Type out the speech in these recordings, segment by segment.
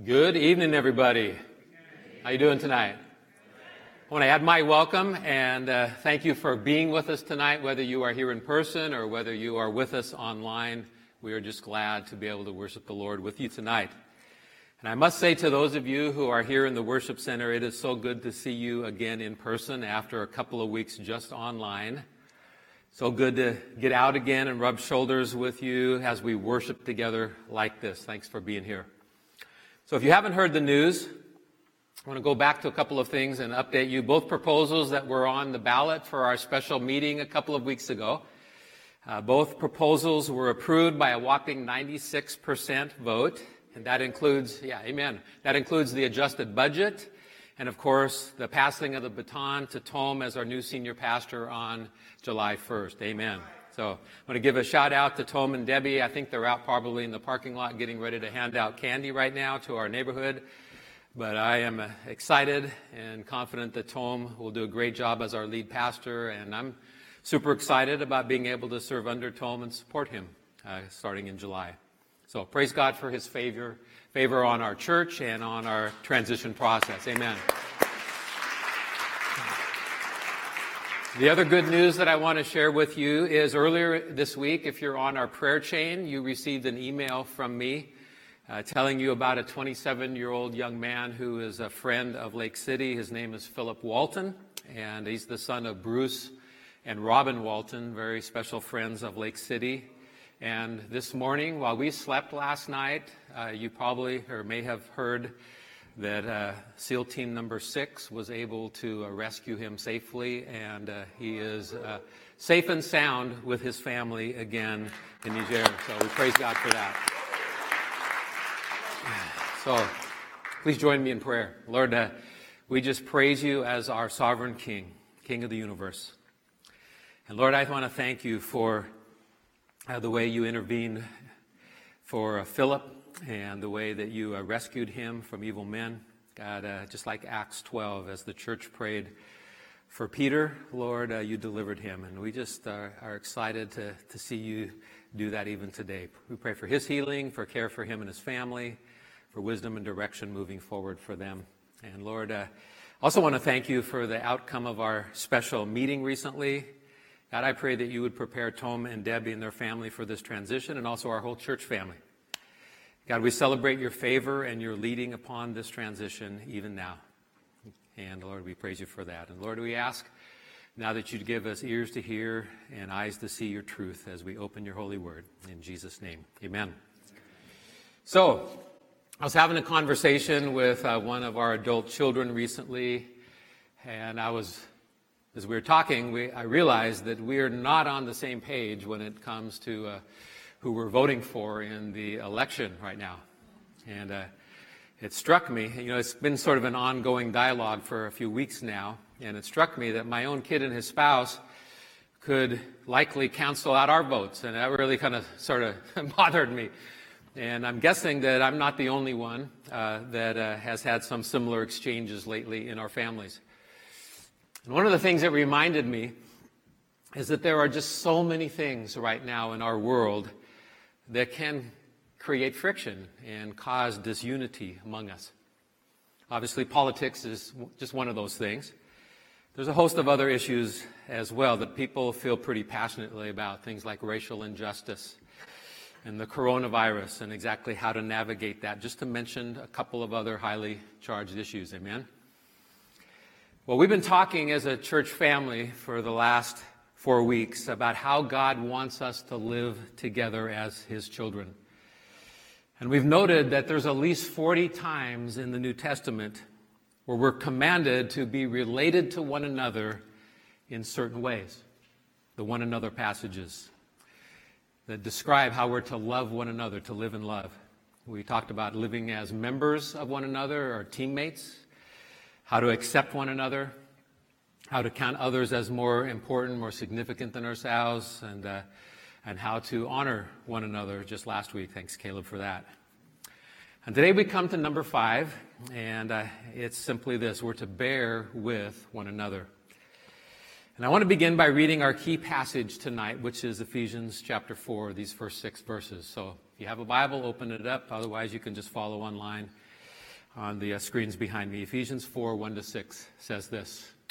Good evening, everybody. How are you doing tonight? I want to add my welcome and uh, thank you for being with us tonight, whether you are here in person or whether you are with us online. We are just glad to be able to worship the Lord with you tonight. And I must say to those of you who are here in the worship center, it is so good to see you again in person after a couple of weeks just online. So good to get out again and rub shoulders with you as we worship together like this. Thanks for being here. So if you haven't heard the news, I want to go back to a couple of things and update you. Both proposals that were on the ballot for our special meeting a couple of weeks ago. Uh, both proposals were approved by a whopping 96% vote, and that includes, yeah, amen. That includes the adjusted budget, and of course, the passing of the baton to Tom as our new senior pastor on July 1st. Amen. So I want to give a shout out to Tom and Debbie. I think they're out probably in the parking lot getting ready to hand out candy right now to our neighborhood. But I am uh, excited and confident that Tom will do a great job as our lead pastor, and I'm super excited about being able to serve under Tom and support him uh, starting in July. So praise God for his favor, favor on our church and on our transition process. Amen. The other good news that I want to share with you is earlier this week, if you're on our prayer chain, you received an email from me uh, telling you about a 27 year old young man who is a friend of Lake City. His name is Philip Walton, and he's the son of Bruce and Robin Walton, very special friends of Lake City. And this morning, while we slept last night, uh, you probably or may have heard that uh, SEAL Team Number Six was able to uh, rescue him safely, and uh, he is uh, safe and sound with his family again in Niger. So we praise God for that. So please join me in prayer. Lord, uh, we just praise you as our sovereign King, King of the universe. And Lord, I want to thank you for uh, the way you intervened for Philip and the way that you uh, rescued him from evil men. God, uh, just like Acts 12, as the church prayed for Peter, Lord, uh, you delivered him. And we just are, are excited to, to see you do that even today. We pray for his healing, for care for him and his family, for wisdom and direction moving forward for them. And Lord, uh, also want to thank you for the outcome of our special meeting recently. God, I pray that you would prepare Tom and Debbie and their family for this transition and also our whole church family. God, we celebrate your favor and your leading upon this transition even now. And Lord, we praise you for that. And Lord, we ask now that you'd give us ears to hear and eyes to see your truth as we open your holy word. In Jesus' name, amen. So, I was having a conversation with uh, one of our adult children recently, and I was, as we were talking, we, I realized that we are not on the same page when it comes to uh, who we're voting for in the election right now. And uh, it struck me, you know, it's been sort of an ongoing dialogue for a few weeks now, and it struck me that my own kid and his spouse could likely cancel out our votes, and that really kind of sort of bothered me. And I'm guessing that I'm not the only one uh, that uh, has had some similar exchanges lately in our families. And one of the things that reminded me is that there are just so many things right now in our world that can create friction and cause disunity among us. Obviously, politics is just one of those things. There's a host of other issues as well that people feel pretty passionately about, things like racial injustice and the coronavirus and exactly how to navigate that, just to mention a couple of other highly charged issues. Amen? Well, we've been talking as a church family for the last four weeks about how God wants us to live together as His children. And we've noted that there's at least 40 times in the New Testament where we're commanded to be related to one another in certain ways. The one another passages that describe how we're to love one another, to live in love. We talked about living as members of one another or teammates, how to accept one another, how to count others as more important, more significant than ourselves, and, uh, and how to honor one another just last week. Thanks, Caleb, for that. And today we come to number five, and uh, it's simply this we're to bear with one another. And I want to begin by reading our key passage tonight, which is Ephesians chapter 4, these first six verses. So if you have a Bible, open it up. Otherwise, you can just follow online on the uh, screens behind me. Ephesians 4 1 to 6 says this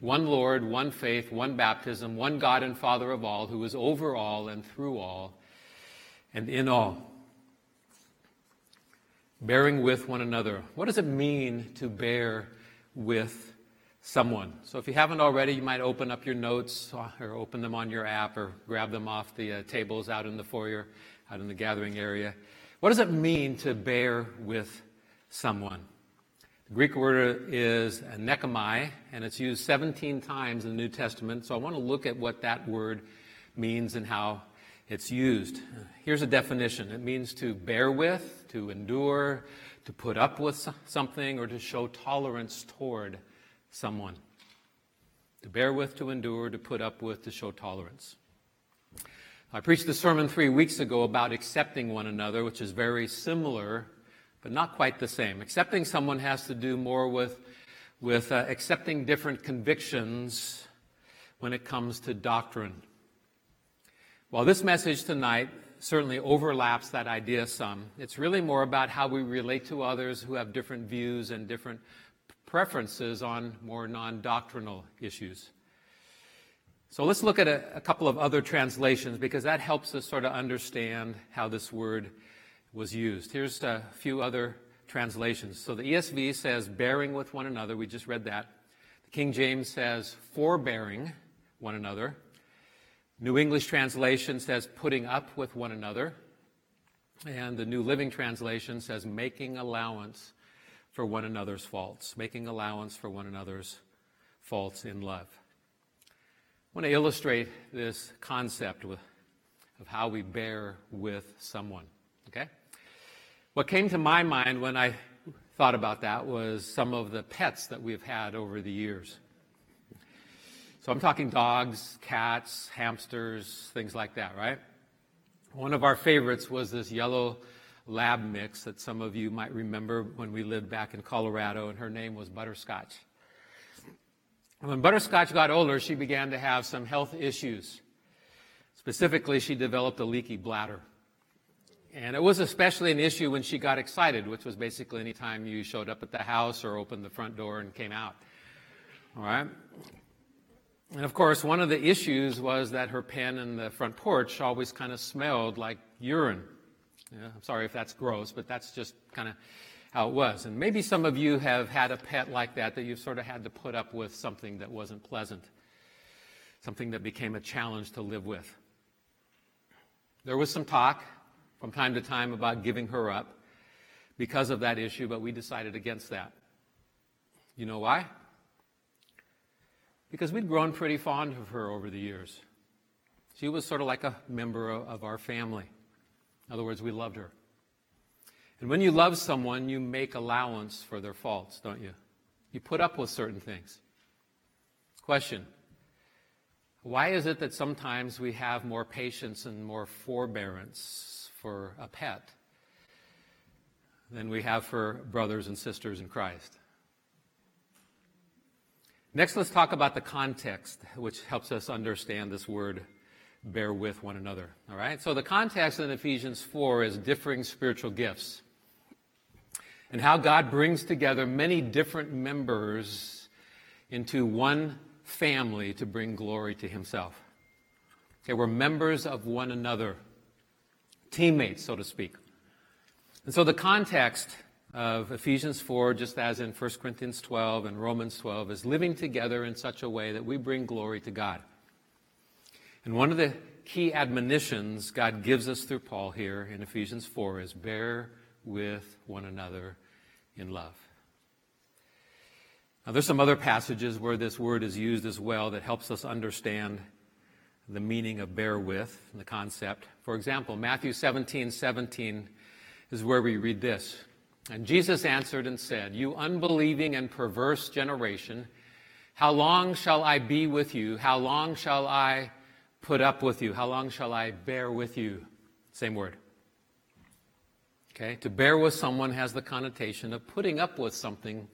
One Lord, one faith, one baptism, one God and Father of all, who is over all and through all and in all. Bearing with one another. What does it mean to bear with someone? So if you haven't already, you might open up your notes or open them on your app or grab them off the uh, tables out in the foyer out in the gathering area. What does it mean to bear with someone? The Greek word is nekomai, and it's used 17 times in the New Testament. So I want to look at what that word means and how it's used. Here's a definition it means to bear with, to endure, to put up with something, or to show tolerance toward someone. To bear with, to endure, to put up with, to show tolerance. I preached a sermon three weeks ago about accepting one another, which is very similar, but not quite the same. Accepting someone has to do more with, with uh, accepting different convictions when it comes to doctrine. While this message tonight certainly overlaps that idea some, it's really more about how we relate to others who have different views and different preferences on more non doctrinal issues. So let's look at a, a, couple of other translations because that helps us sort of understand how this word was used. Here's a few other translations. So the ESV says bearing with one another. We just read that. The King James says forbearing one another. New English translation says putting up with one another. And the New Living Translation says making allowance for one another's faults, making allowance for one another's faults in love. I want to illustrate this concept with, of how we bear with someone. Okay? What came to my mind when I thought about that was some of the pets that we've had over the years. So I'm talking dogs, cats, hamsters, things like that, right? One of our favorites was this yellow lab mix that some of you might remember when we lived back in Colorado, and her name was Butterscotch. When Butterscotch got older, she began to have some health issues. Specifically, she developed a leaky bladder. And it was especially an issue when she got excited, which was basically any time you showed up at the house or opened the front door and came out. All right? And of course, one of the issues was that her pen in the front porch always kind of smelled like urine. Yeah, I'm sorry if that's gross, but that's just kind of how it was. And maybe some of you have had a pet like that that you've sort of had to put up with something that wasn't pleasant, something that became a challenge to live with. There was some talk from time to time about giving her up because of that issue, but we decided against that. You know why? Because we'd grown pretty fond of her over the years. She was sort of like a member of our family. In other words, we loved her. And when you love someone, you make allowance for their faults, don't you? You put up with certain things. Question Why is it that sometimes we have more patience and more forbearance for a pet than we have for brothers and sisters in Christ? Next, let's talk about the context, which helps us understand this word bear with one another. All right? So, the context in Ephesians 4 is differing spiritual gifts and how God brings together many different members into one family to bring glory to Himself. Okay, we're members of one another, teammates, so to speak. And so the context of Ephesians 4, just as in 1 Corinthians 12 and Romans 12, is living together in such a way that we bring glory to God. And one of the key admonitions God gives us through Paul here in Ephesians 4 is bear with one another in love. Now, there's some other passages where this word is used as well that helps us understand the meaning of bear with, the concept. For example, Matthew 17 17 is where we read this. And Jesus answered and said, You unbelieving and perverse generation, How long shall I be with you? How long shall I put up with you? How long shall I bear with you? Same word. Okay? To bear with someone has the connotation of putting up with something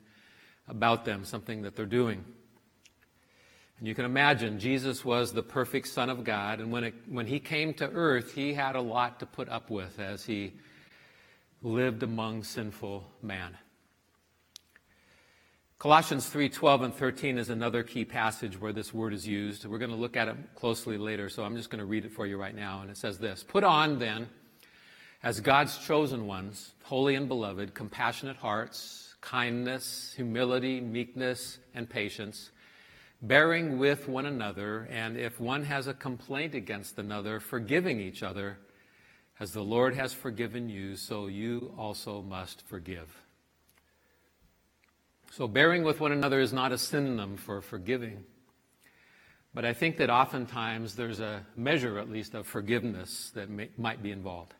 about them, something that they're doing. And you can imagine Jesus was the perfect Son of God, and when, it, when he came to earth, he had a lot to put up with as he lived among sinful man. Colossians 3 12 and 13 is another key passage where this word is used. We're going to look at it closely later, so I'm just going to read it for you right now. And it says this Put on then, as God's chosen ones, holy and beloved, compassionate hearts, kindness, humility, meekness, and patience bearing with one another, and if one has a complaint against another, forgiving each other, as the Lord has forgiven you, so you also must forgive. So, bearing with one another is not a synonym for forgiving. But I think that oftentimes there's a measure, at least, of forgiveness that may, might be involved.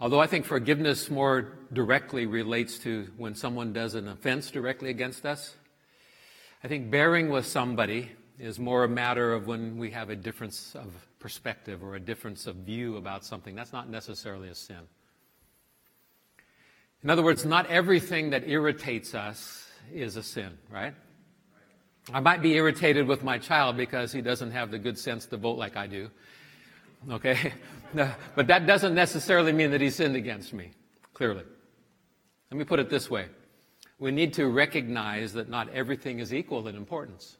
Although I think forgiveness more directly relates to when someone does an offense directly against us, I think bearing with somebody is more a matter of when we have a difference of perspective or a difference of view about something. That's not necessarily a sin. In other words, not everything that irritates us is a sin, right? I might be irritated with my child because he doesn't have the good sense to vote like I do. Okay? but that doesn't necessarily mean that he sinned against me, clearly. Let me put it this way we need to recognize that not everything is equal in importance.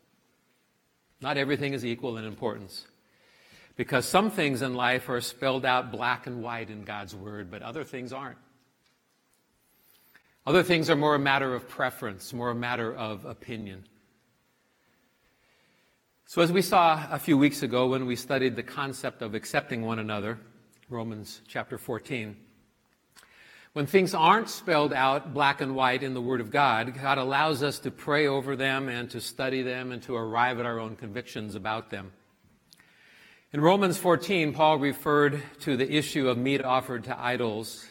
Not everything is equal in importance. Because some things in life are spelled out black and white in God's Word, but other things aren't. Other things are more a matter of preference, more a matter of opinion. So, as we saw a few weeks ago when we studied the concept of accepting one another, Romans chapter 14, when things aren't spelled out black and white in the Word of God, God allows us to pray over them and to study them and to arrive at our own convictions about them. In Romans 14, Paul referred to the issue of meat offered to idols.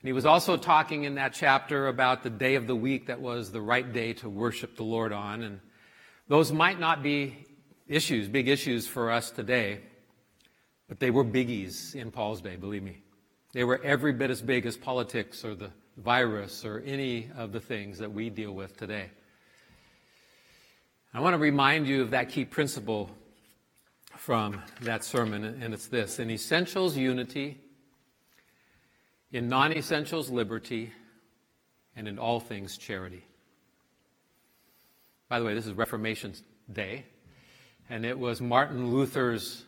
And he was also talking in that chapter about the day of the week that was the right day to worship the Lord on. And those might not be issues, big issues for us today, but they were biggies in Paul's day, believe me. They were every bit as big as politics or the virus or any of the things that we deal with today. I want to remind you of that key principle from that sermon, and it's this In essentials, unity, in non essentials, liberty, and in all things, charity. By the way, this is Reformation Day, and it was Martin Luther's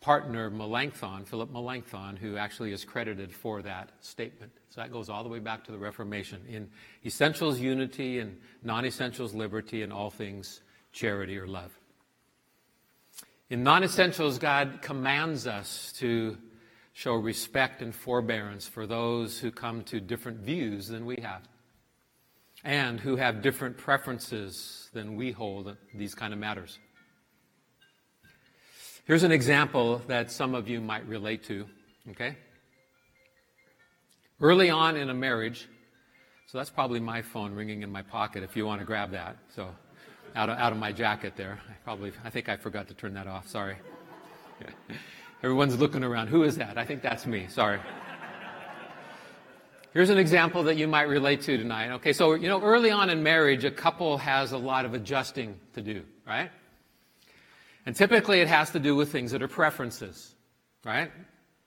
partner Melanchthon, Philip Melanchthon, who actually is credited for that statement. So that goes all the way back to the Reformation. In essentials, unity, and non essentials, liberty, and all things, charity or love. In non essentials, God commands us to show respect and forbearance for those who come to different views than we have and who have different preferences than we hold these kind of matters. Here's an example that some of you might relate to, okay? Early on in a marriage, so that's probably my phone ringing in my pocket if you want to grab that. So out of, out of my jacket there. I probably, I think I forgot to turn that off. Sorry. Everyone's looking around. Who is that? I think that's me. Sorry. Here's an example that you might relate to tonight. Okay, so, you know, early on in marriage, a couple has a lot of adjusting to do, right? And typically it has to do with things that are preferences, right?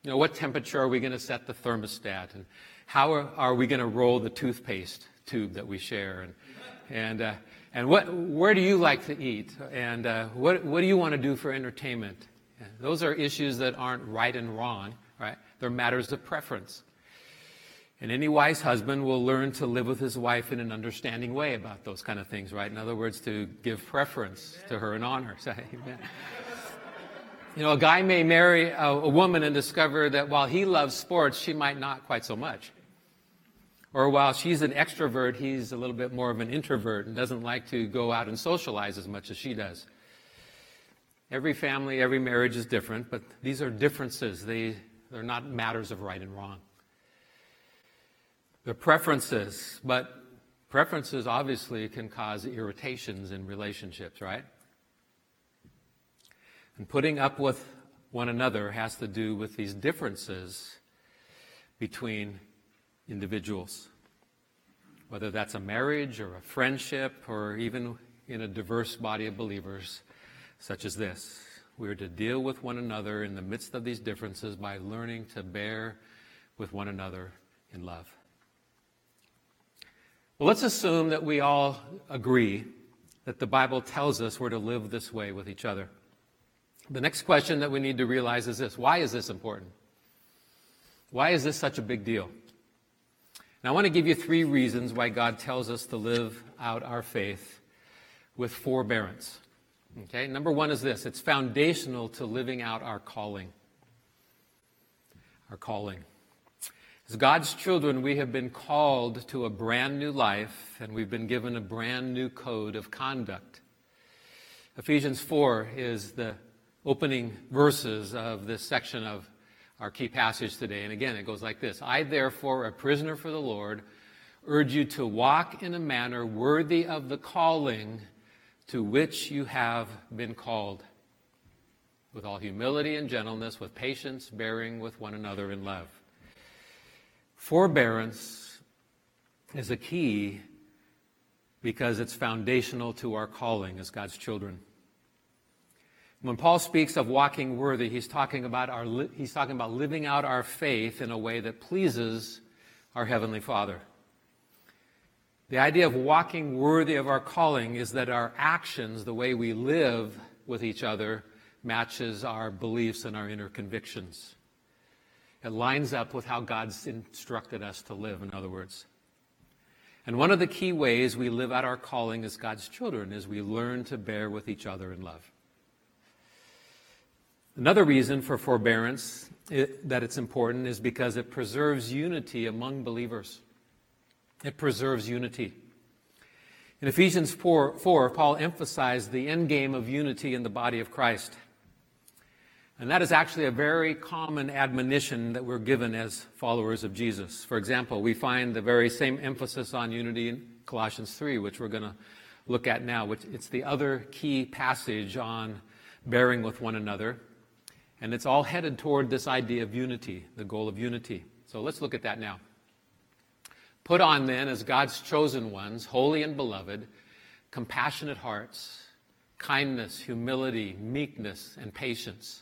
You know, what temperature are we going to set the thermostat? And how are, are we going to roll the toothpaste tube that we share? And, and, uh, and what, where do you like to eat? And uh, what, what do you want to do for entertainment? Those are issues that aren't right and wrong, right? They're matters of preference. And any wise husband will learn to live with his wife in an understanding way about those kind of things, right? In other words, to give preference to her and honor. Amen. You know, a guy may marry a, a, woman and discover that while he loves sports, she might not quite so much. Or while she's an extrovert, he's a little bit more of an introvert and doesn't like to go out and socialize as much as she does. Every family, every marriage is different, but these are differences. They, they're not matters of right and wrong their preferences, but Preferences obviously can cause irritations in relationships, right? And putting up with one another has to do with these differences between individuals. Whether that's a marriage or a friendship or even in a diverse body of believers such as this. We are to deal with one another in the midst of these differences by learning to bear with one another in love. Well, let's assume that we all agree that the Bible tells us we're to live this way with each other. The next question that we need to realize is this why is this important? Why is this such a big deal? Now, I want to give you three reasons why God tells us to live out our faith with forbearance. Okay, number one is this it's foundational to living out our calling. Our calling. As God's children, we have been called to a brand new life, and we've been given a brand new code of conduct. Ephesians 4 is the opening verses of this section of our key passage today. And again, it goes like this I, therefore, a prisoner for the Lord, urge you to walk in a manner worthy of the calling to which you have been called, with all humility and gentleness, with patience, bearing with one another in love Forbearance is a key because it's foundational to our calling as God's children. When Paul speaks of walking worthy, he's talking about our he's talking about living out our faith in a way that pleases our heavenly Father. The idea of walking worthy of our calling is that our actions, the way we live with each other, matches our beliefs and our inner convictions. It lines up with how God's instructed us to live, in other words. And one of the key ways we live out our calling as God's children is we learn to bear with each other in love. Another reason for forbearance it, that it's important is because it preserves unity among believers. It preserves unity. In Ephesians 4, 4, Paul emphasized the end game of unity in the body of Christ. And that is actually a very common admonition that we're given as followers of Jesus. For example, we find the very same emphasis on unity in Colossians 3, which we're going to look at now, which it's the other key passage on bearing with one another. And it's all headed toward this idea of unity, the goal of unity. So let's look at that now. Put on then, as God's chosen ones, holy and beloved, compassionate hearts, kindness, humility, meekness, and patience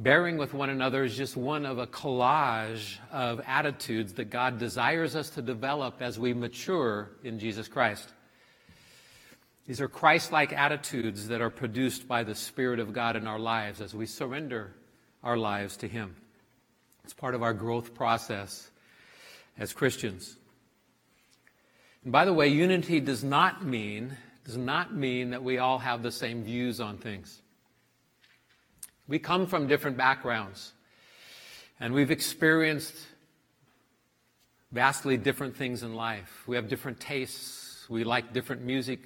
Bearing with one another is just one of a collage of attitudes that God desires us to develop as we mature in Jesus Christ. These are Christ like attitudes that are produced by the Spirit of God in our lives as we surrender our lives to Him. It's part of our growth process as Christians. And by the way, unity does not mean does not mean that we all have the same views on things. We come from different backgrounds, and we've experienced vastly different things in life. We have different tastes. We like different music.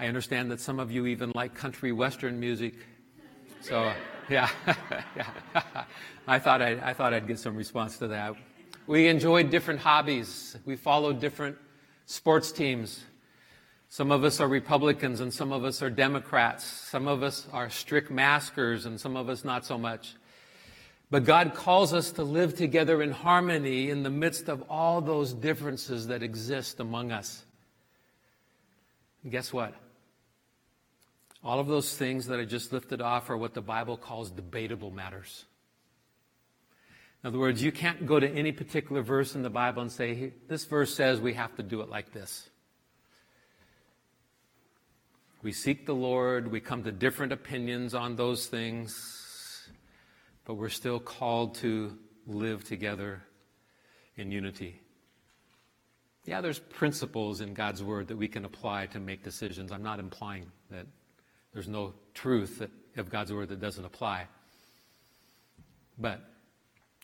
I understand that some of you even like country western music. So, yeah, yeah. I thought I'd, I thought I'd get some response to that. We enjoy different hobbies. We follow different sports teams. Some of us are Republicans and some of us are Democrats. Some of us are strict maskers and some of us not so much. But God calls us to live together in harmony in the midst of all those differences that exist among us. And guess what? All of those things that I just lifted off are what the Bible calls debatable matters. In other words, you can't go to any particular verse in the Bible and say, this verse says we have to do it like this. We seek the Lord, we come to different opinions on those things, but we're still called to live together in unity. Yeah, there's principles in God's Word that we can apply to make decisions. I'm not implying that there's no truth of God's Word that doesn't apply. but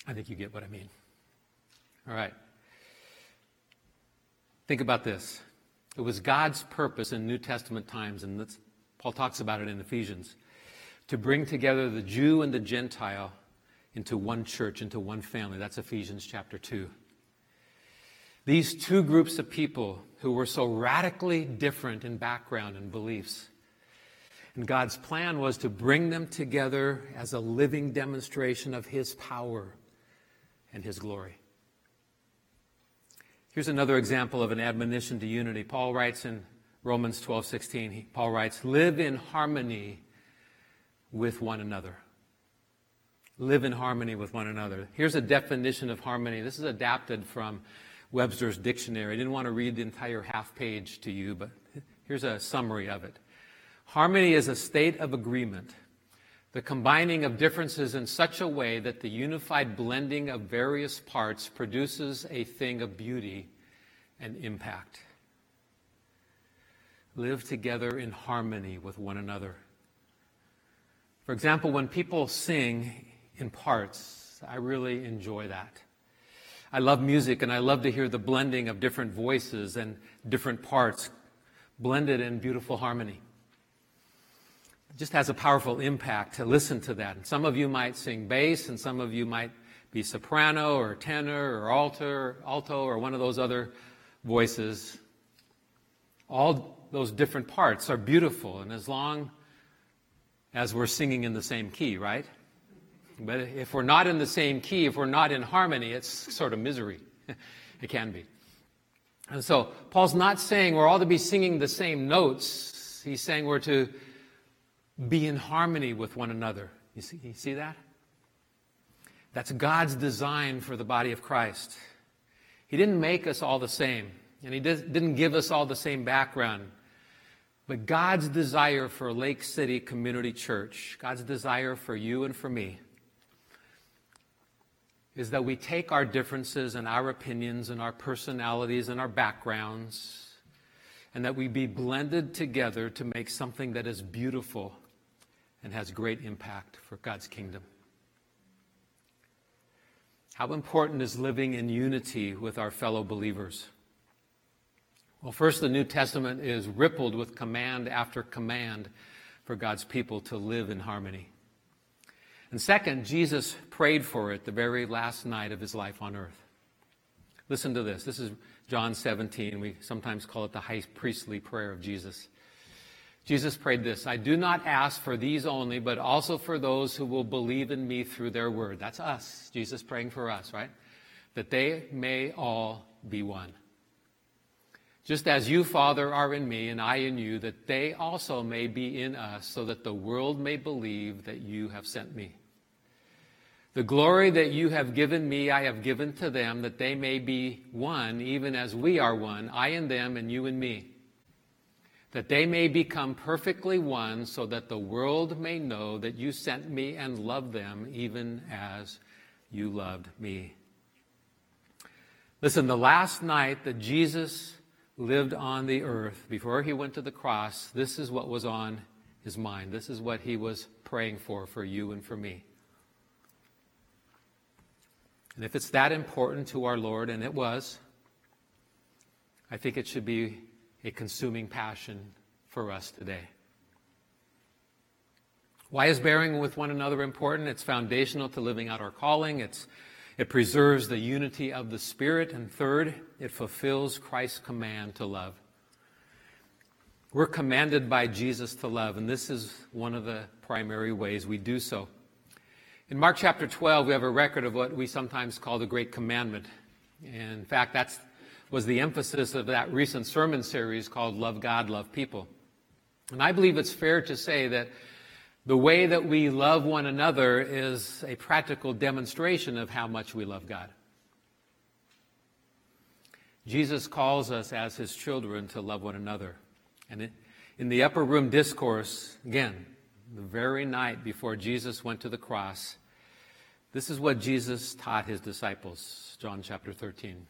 I think you get what I mean. All right. Think about this. It was God's purpose in New Testament times, and Paul talks about it in Ephesians, to bring together the Jew and the Gentile into one church, into one family. That's Ephesians chapter 2. These two groups of people who were so radically different in background and beliefs. And God's plan was to bring them together as a living demonstration of His power and His glory. Here's another example of an admonition to unity. Paul writes in Romans 12 16, Paul writes, Live in harmony with one another. Live in harmony with one another. Here's a definition of harmony. This is adapted from Webster's dictionary. I didn't want to read the entire half page to you, but here's a summary of it. Harmony is a state of agreement, the combining of differences in such a way that the unified blending of various parts produces a thing of beauty and impact. Live together in harmony with one another. For example, when people sing in parts, I really enjoy that. I love music and I love to hear the blending of different voices and different parts blended in beautiful harmony. Just has a powerful impact to listen to that. And some of you might sing bass and some of you might be soprano or tenor or alto, alto or one of those other voices. All those different parts are beautiful and as long as we're singing in the same key, right? But if we're not in the same key, if we're not in harmony, it's sort of misery. it can be. And so Paul's not saying we're all to be singing the same notes. He's saying we're to be in harmony with one another. You see, you see that? That's God's design for the body of Christ. He didn't make us all the same, and He didn't give us all the same background. But God's desire for Lake City Community Church, God's desire for you and for me, is that we take our differences and our opinions and our personalities and our backgrounds and that we be blended together to make something that is beautiful and has great impact for God's kingdom. How important is living in unity with our fellow believers? Well, first, the New Testament is rippled with command after command for God's people to live in harmony. And second, Jesus prayed for it the very last night of his life on earth. Listen to this. This is John 17. We sometimes call it the high priestly prayer of Jesus. Jesus prayed this I do not ask for these only, but also for those who will believe in me through their word. That's us. Jesus praying for us, right? That they may all be one. Just as you, Father, are in me and I in you, that they also may be in us, so that the world may believe that you have sent me. The glory that you have given me, I have given to them, that they may be one, even as we are one, I and them, and you and me. That they may become perfectly one, so that the world may know that you sent me and loved them, even as you loved me. Listen, the last night that Jesus lived on the earth, before he went to the cross, this is what was on his mind. This is what he was praying for, for you and for me. And if it's that important to our Lord, and it was, I think it should be a consuming passion for us today. Why is bearing with one another important? It's foundational to living out our calling. It's, it preserves the unity of the Spirit. And third, it fulfills Christ's command to love. We're commanded by Jesus to love, and this is one of the primary ways we do so. In Mark chapter 12, we have a record of what we sometimes call the Great Commandment. In fact, that was the emphasis of that recent sermon series called Love God, Love People. And I believe it's fair to say that the way that we love one another is a practical demonstration of how much we love God. Jesus calls us as his children to love one another. And in the upper room discourse, again, the very night before Jesus went to the cross, this is what Jesus taught his disciples, John chapter 13.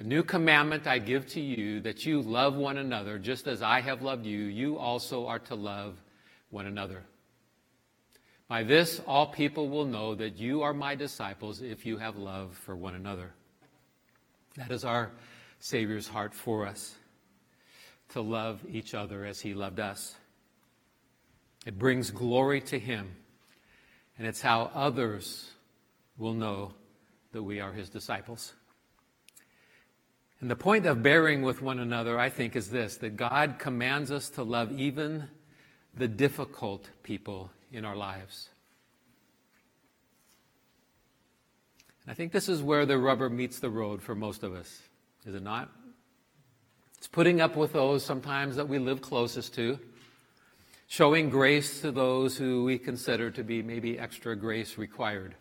A new commandment I give to you that you love one another just as I have loved you, you also are to love one another. By this, all people will know that you are my disciples if you have love for one another. That is our Savior's heart for us to love each other as he loved us. It brings glory to him, and it's how others will know that we are his disciples. And the point of bearing with one another, I think, is this that God commands us to love even the difficult people in our lives. And I think this is where the rubber meets the road for most of us, is it not? It's putting up with those sometimes that we live closest to, showing grace to those who we consider to be maybe extra grace required.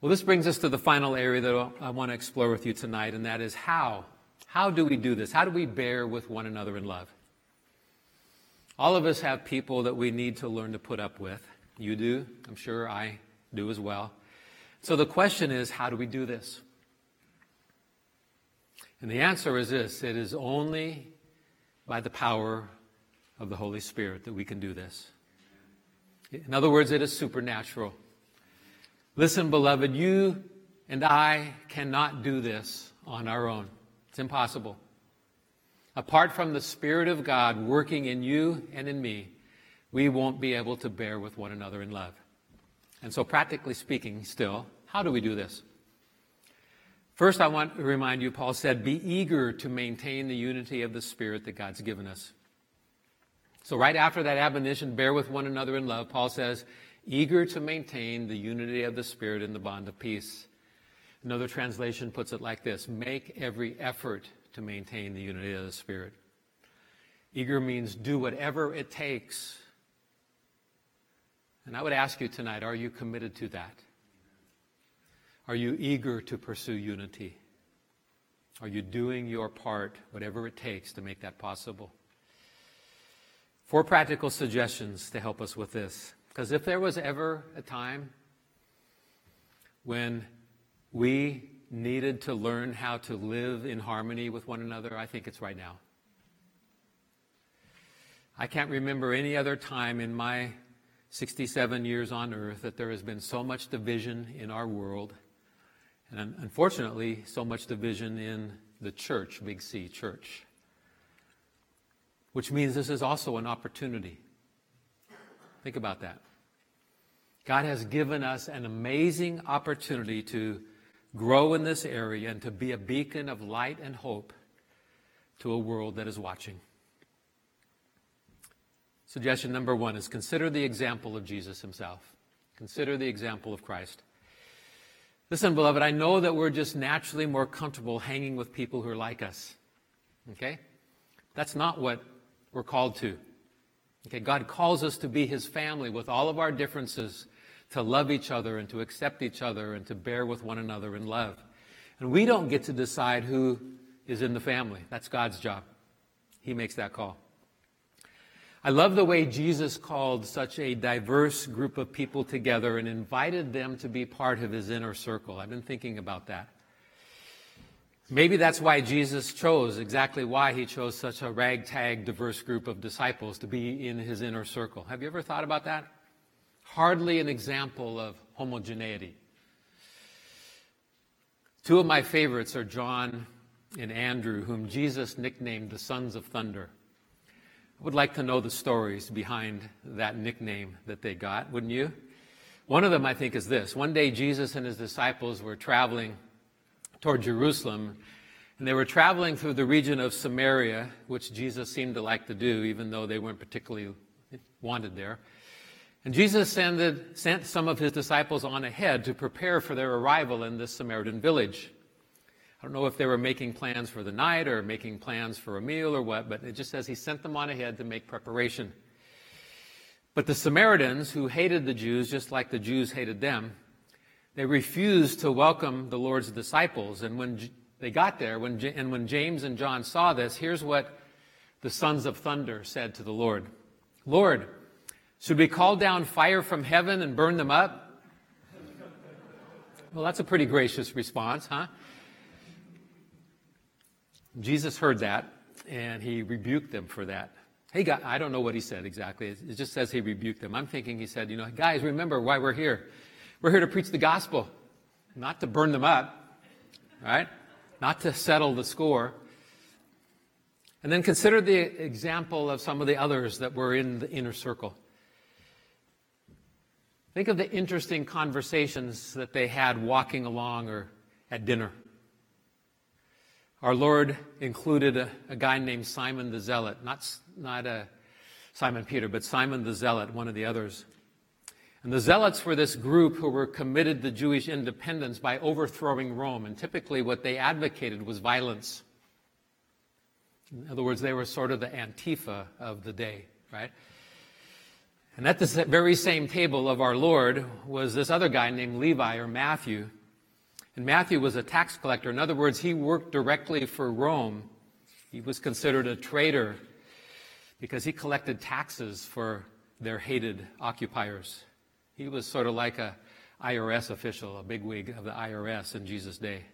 Well, this brings us to the final area that I want to explore with you tonight, and that is how. How do we do this? How do we bear with one another in love? All of us have people that we need to learn to put up with. You do. I'm sure I do as well. So the question is, how do we do this? And the answer is this it is only by the power of the Holy Spirit that we can do this. In other words, it is supernatural. Listen, beloved, you and I cannot do this on our own. It's impossible. Apart from the Spirit of God working in you and in me, we won't be able to bear with one another in love. And so, practically speaking, still, how do we do this? First, I want to remind you, Paul said, be eager to maintain the unity of the Spirit that God's given us. So, right after that admonition, bear with one another in love, Paul says, eager to maintain the unity of the Spirit in the bond of peace. Another translation puts it like this Make every effort to maintain the unity of the Spirit. Eager means do whatever it takes. And I would ask you tonight are you committed to that? Are you eager to pursue unity? Are you doing your part, whatever it takes, to make that possible? Four practical suggestions to help us with this. Because if there was ever a time when we needed to learn how to live in harmony with one another, I think it's right now. I can't remember any other time in my 67 years on earth that there has been so much division in our world, and unfortunately, so much division in the church, Big C church. Which means this is also an opportunity Think about that. God has given us an amazing opportunity to grow in this area and to be a beacon of light and hope to a world that is watching. Suggestion number one is consider the example of Jesus himself. Consider the example of Christ. Listen, beloved, I know that we're just naturally more comfortable hanging with people who are like us. Okay? That's not what we're called to. Okay, God calls us to be his family with all of our differences, to love each other and to accept each other and to bear with one another in love. And we don't get to decide who is in the family. That's God's job. He makes that call. I love the way Jesus called such a diverse group of people together and invited them to be part of his inner circle. I've been thinking about that. Maybe that's why Jesus chose, exactly why he chose such a ragtag, diverse group of disciples to be in his inner circle. Have you ever thought about that? Hardly an example of homogeneity. Two of my favorites are John and Andrew, whom Jesus nicknamed the Sons of Thunder. I would like to know the stories behind that nickname that they got, wouldn't you? One of them, I think, is this. One day, Jesus and his disciples were traveling toward Jerusalem. And they were traveling through the region of Samaria, which Jesus seemed to like to do, even though they weren't particularly wanted there. And Jesus sended, sent some of his disciples on ahead to prepare for their arrival in this Samaritan village. I don't know if they were making plans for the night or making plans for a meal or what, but it just says he sent them on ahead to make preparation. But the Samaritans, who hated the Jews just like the Jews hated them, they refused to welcome the Lord's disciples. And when they got there, when, and when James and John saw this, here's what the sons of thunder said to the Lord Lord, should we call down fire from heaven and burn them up? Well, that's a pretty gracious response, huh? Jesus heard that, and he rebuked them for that. Hey, guy, I don't know what he said exactly. It just says he rebuked them. I'm thinking he said, you know, guys, remember why we're here. We're here to preach the gospel, not to burn them up, right? Not to settle the score. And then consider the example of some of the others that were in the inner circle. Think of the interesting conversations that they had walking along or at dinner. Our Lord included a, a guy named Simon the Zealot, not, not a Simon Peter, but Simon the Zealot, one of the others. And the Zealots were this group who were committed to Jewish independence by overthrowing Rome. And typically, what they advocated was violence. In other words, they were sort of the Antifa of the day, right? And at the very same table of our Lord was this other guy named Levi or Matthew. And Matthew was a tax collector. In other words, he worked directly for Rome. He was considered a traitor because he collected taxes for their hated occupiers. He was sort of like a IRS official, a bigwig of the IRS in Jesus' day.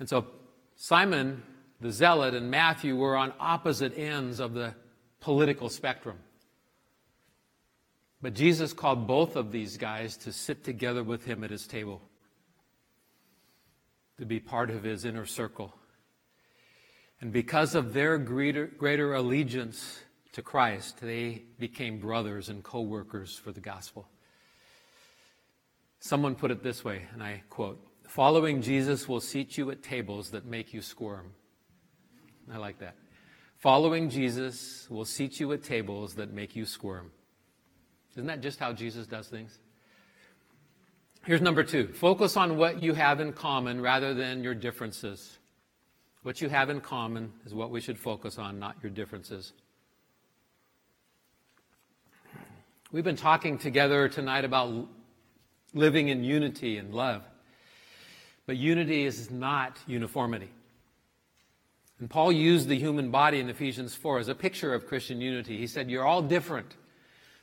And so Simon the zealot and Matthew were on opposite ends of the political spectrum. But Jesus called both of these guys to sit together with him at his table, to be part of his inner circle. And because of their greater, greater allegiance to Christ, they became brothers and co workers for the gospel. Someone put it this way, and I quote Following Jesus will seat you at tables that make you squirm. I like that. Following Jesus will seat you at tables that make you squirm. Isn't that just how Jesus does things? Here's number two focus on what you have in common rather than your differences. What you have in common is what we should focus on, not your differences. We've been talking together tonight about living in unity and love. But unity is not uniformity. And Paul used the human body in Ephesians 4 as a picture of Christian unity. He said, You're all different.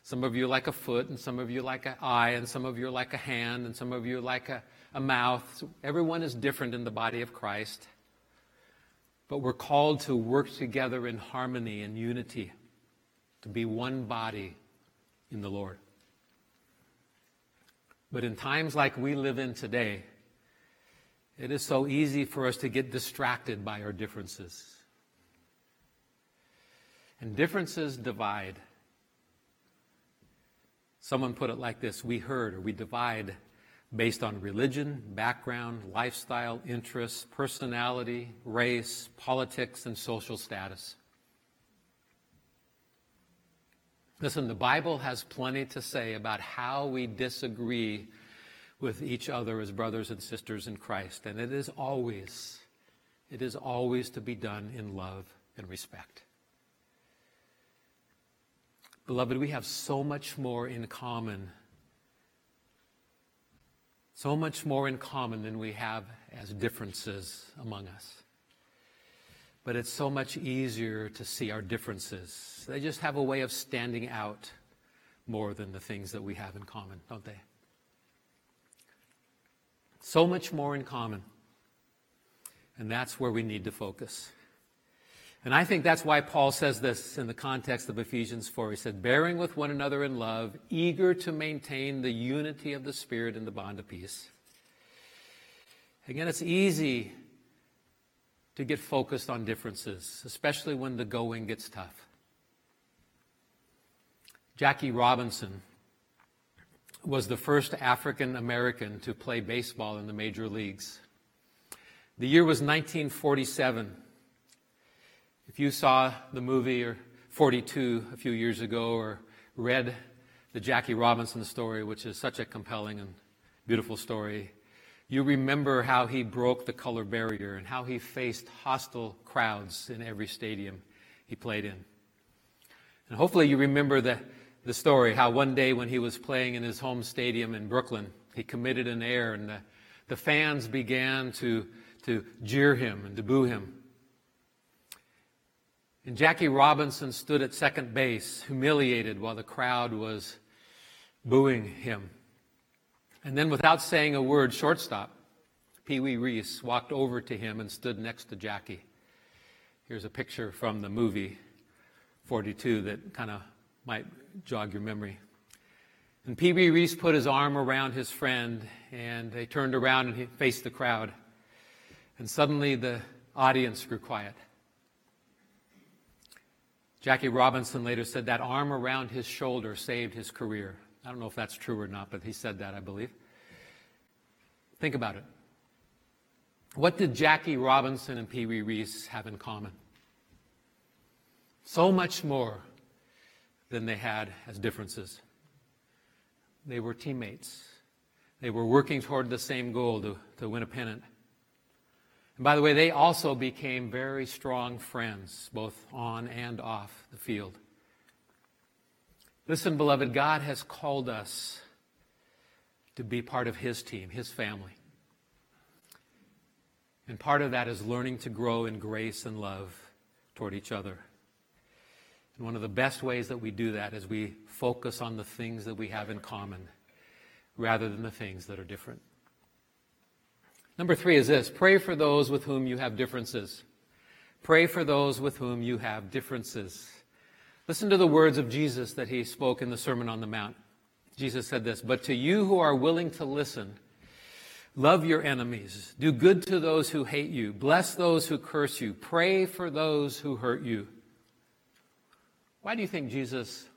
Some of you are like a foot, and some of you are like an eye, and some of you are like a hand, and some of you are like a, a mouth. So everyone is different in the body of Christ. But we're called to work together in harmony and unity, to be one body in the Lord. But in times like we live in today, it is so easy for us to get distracted by our differences. And differences divide. Someone put it like this we herd or we divide based on religion, background, lifestyle, interests, personality, race, politics, and social status. Listen, the Bible has plenty to say about how we disagree with each other as brothers and sisters in Christ. And it is always, it is always to be done in love and respect. Beloved, we have so much more in common. So much more in common than we have as differences among us. But it's so much easier to see our differences. They just have a way of standing out more than the things that we have in common, don't they? So much more in common. And that's where we need to focus. And I think that's why Paul says this in the context of Ephesians 4. He said, bearing with one another in love, eager to maintain the unity of the Spirit in the bond of peace. Again, it's easy to get focused on differences, especially when the going gets tough. Jackie Robinson was the first African American to play baseball in the major leagues. The year was 1947. If you saw the movie or 42 a few years ago or read the Jackie Robinson story, which is such a compelling and beautiful story, you remember how he broke the color barrier and how he faced hostile crowds in every stadium he played in. And hopefully you remember the the story how one day when he was playing in his home stadium in Brooklyn, he committed an error and the, the fans began to, to jeer him and to boo him. And Jackie Robinson stood at second base, humiliated, while the crowd was booing him. And then, without saying a word, shortstop, Pee Wee Reese, walked over to him and stood next to Jackie. Here's a picture from the movie 42 that kind of might jog your memory. And Pee Wee Reese put his arm around his friend, and they turned around and he faced the crowd. And suddenly the audience grew quiet. Jackie Robinson later said that arm around his shoulder saved his career. I don't know if that's true or not, but he said that, I believe. Think about it. What did Jackie Robinson and Pee Wee Reese have in common? So much more than they had as differences. They were teammates. They were working toward the same goal to, to win a pennant. And by the way, they also became very strong friends, both on and off the field. Listen, beloved, God has called us to be part of His team, His family. And part of that is learning to grow in grace and love toward each other. And one of the best ways that we do that is we focus on the things that we have in common rather than the things that are different. Number three is this pray for those with whom you have differences. Pray for those with whom you have differences. Listen to the words of Jesus that he spoke in the Sermon on the Mount. Jesus said this But to you who are willing to listen, Love your enemies. Do good to those who hate you. Bless those who curse you. Pray for those who hurt you. Why do you think Jesus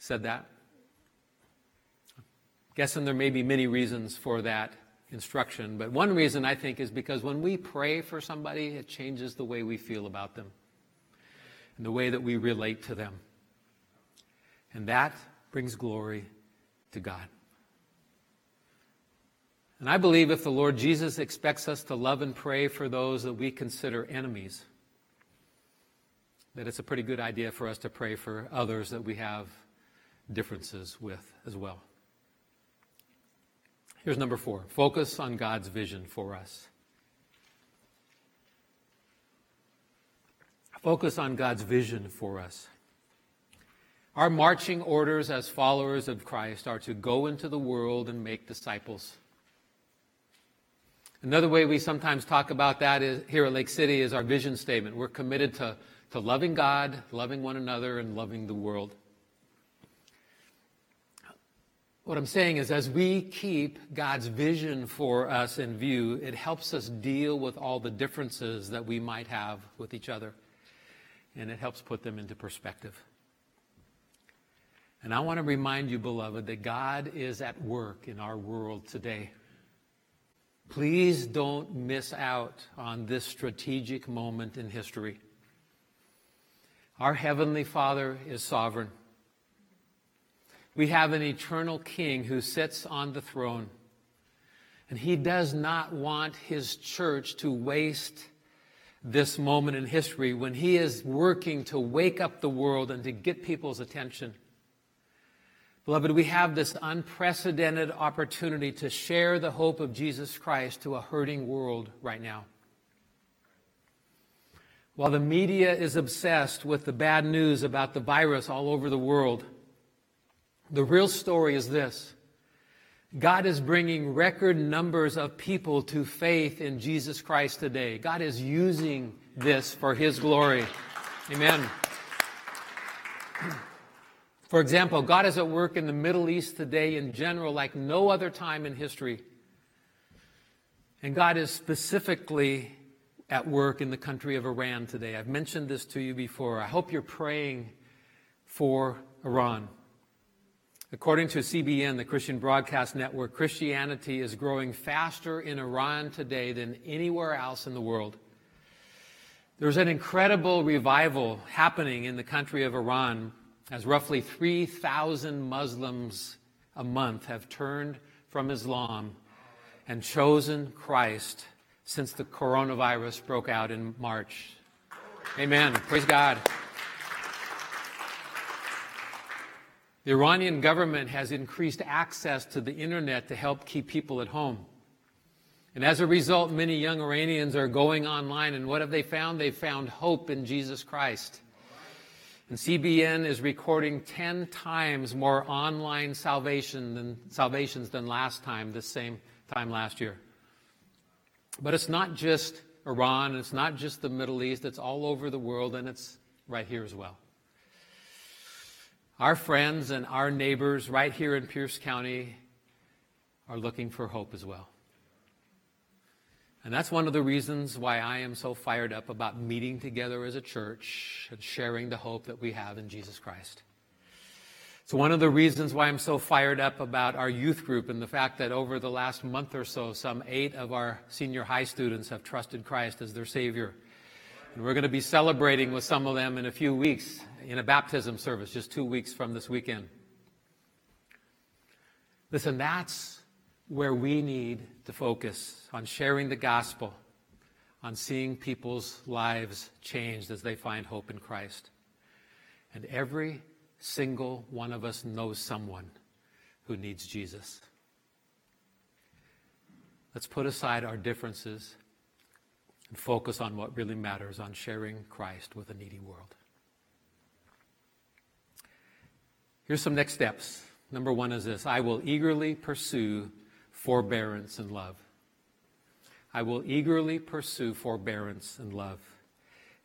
said that? Guessing there may be many reasons for that instruction, but one reason I think is because when we pray for somebody, it changes the way we feel about them and the way that we relate to them. And that brings glory to God. And I believe if the Lord Jesus expects us to love and pray for those that we consider enemies, that it's a pretty good idea for us to pray for others that we have differences with as well. Here's number four focus on God's vision for us. Focus on God's vision for us. Our marching orders as followers of Christ are to go into the world and make disciples. Another way we sometimes talk about that is, here at Lake City is our vision statement. We're committed to, to loving God, loving one another, and loving the world. What I'm saying is, as we keep God's vision for us in view, it helps us deal with all the differences that we might have with each other. And it helps put them into perspective. And I want to remind you, beloved, that God is at work in our world today. Please don't miss out on this strategic moment in history. Our Heavenly Father is sovereign. We have an eternal King who sits on the throne. And He does not want His church to waste this moment in history when He is working to wake up the world and to get people's attention. Beloved, we have this unprecedented opportunity to share the hope of Jesus Christ to a hurting world right now. While the media is obsessed with the bad news about the virus all over the world, the real story is this God is bringing record numbers of people to faith in Jesus Christ today. God is using this for His glory. Amen. For example, God is at work in the Middle East today in general like no other time in history. And God is specifically at work in the country of Iran today. I've mentioned this to you before. I hope you're praying for Iran. According to CBN, the Christian Broadcast Network, Christianity is growing faster in Iran today than anywhere else in the world. There's an incredible revival happening in the country of Iran as roughly 3,000 Muslims a month have turned from Islam and chosen Christ since the coronavirus broke out in March. Amen. Praise God. The Iranian government has increased access to the internet to help keep people at home. And as a result, many young Iranians are going online, and what have they found? They've found hope in Jesus Christ. And CBN is recording 10 times more online salvation than, salvations than last time, this same time last year. But it's not just Iran, it's not just the Middle East, it's all over the world, and it's right here as well. Our friends and our neighbors right here in Pierce County are looking for hope as well. And that's one of the reasons why I am so fired up about meeting together as a church and sharing the hope that we have in Jesus Christ. It's one of the reasons why I'm so fired up about our youth group and the fact that over the last month or so, some eight of our senior high students have trusted Christ as their Savior. And we're going to be celebrating with some of them in a few weeks in a baptism service, just two weeks from this weekend. Listen, that's where we need to focus on sharing the gospel, on seeing people's lives changed as they find hope in Christ. And every single one of us knows someone who needs Jesus. Let's put aside our differences and focus on what really matters on sharing Christ with a needy world. Here's some next steps. Number one is this I will eagerly pursue forbearance and love. I will eagerly pursue forbearance and love.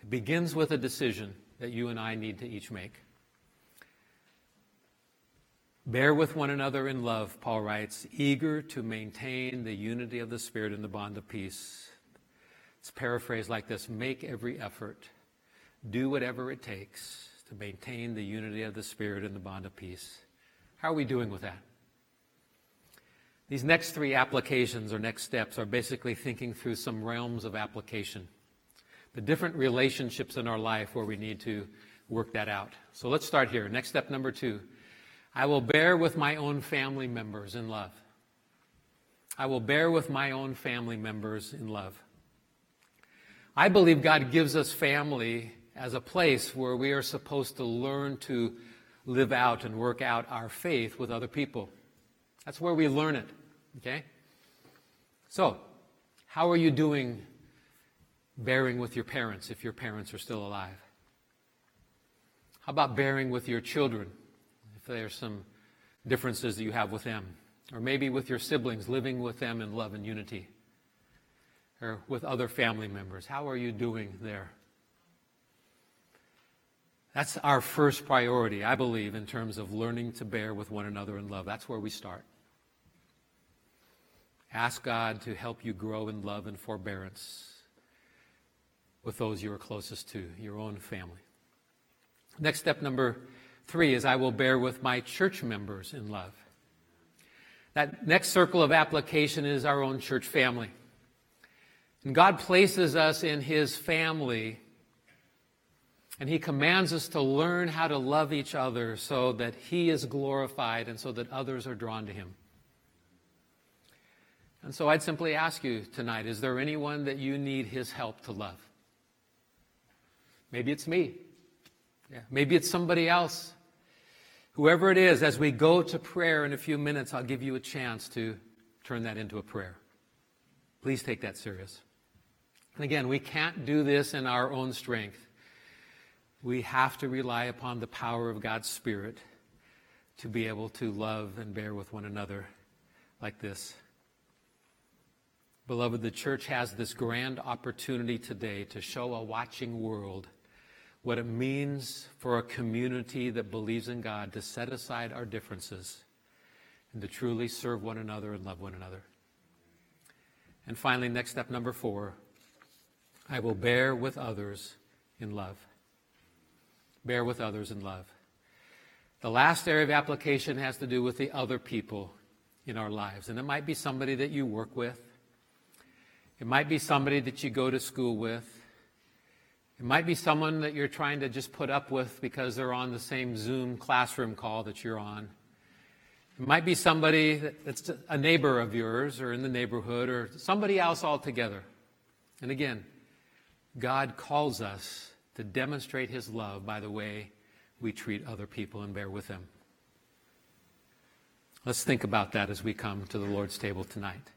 It begins with a decision that you and I need to each make. Bear with one another in love, Paul writes, eager to maintain the unity of the Spirit in the bond of peace. It's paraphrased like this Make every effort, do whatever it takes to maintain the unity of the Spirit in the bond of peace. How are we doing with that? These next three applications or next steps are basically thinking through some realms of application, the different relationships in our life where we need to work that out. So let's start here. Next step number two I will bear with my own family members in love. I will bear with my own family members in love. I believe God gives us family as a place where we are supposed to learn to live out and work out our faith with other people. That's where we learn it. Okay? So, how are you doing bearing with your parents if your parents are still alive? How about bearing with your children if there are some differences that you have with them. Or maybe with your siblings, living with them in love and unity. Or with other family members. How are you doing there? That's our first priority, I believe, in terms of learning to bear with one another in love. That's where we start. Ask God to help you grow in love and forbearance with those you are closest to, your own family. Next step number Three is I will bear with my church members in love. That next circle of application is our own church family. And God places us in His family, and He commands us to learn how to love each other so that He is glorified and so that others are drawn to Him. And so I'd simply ask you tonight is there anyone that you need His help to love? Maybe it's me. Yeah. Maybe it's somebody else. Whoever it is, as we go to prayer in a few minutes, I'll give you a chance to turn that into a prayer. Please take that serious. And again, we can't do this in our own strength. We have to rely upon the power of God's Spirit to be able to love and bear with one another like this. Beloved, the church has this grand opportunity today to show a watching world what it means for a community that believes in God to set aside our differences and to truly serve one another and love one another. And finally, next step number four I will bear with others in love. Bear with others in love. The last area of application has to do with the other people in our lives. And it might be somebody that you work with, it might be somebody that you go to school with. It might be someone that you're trying to just put up with because they're on the same Zoom classroom call that you're on. It might be somebody that's a neighbor of yours or in the neighborhood or somebody else altogether. And again, God calls us to demonstrate his love by the way we treat other people and bear with them. Let's think about that as we come to the Lord's table tonight.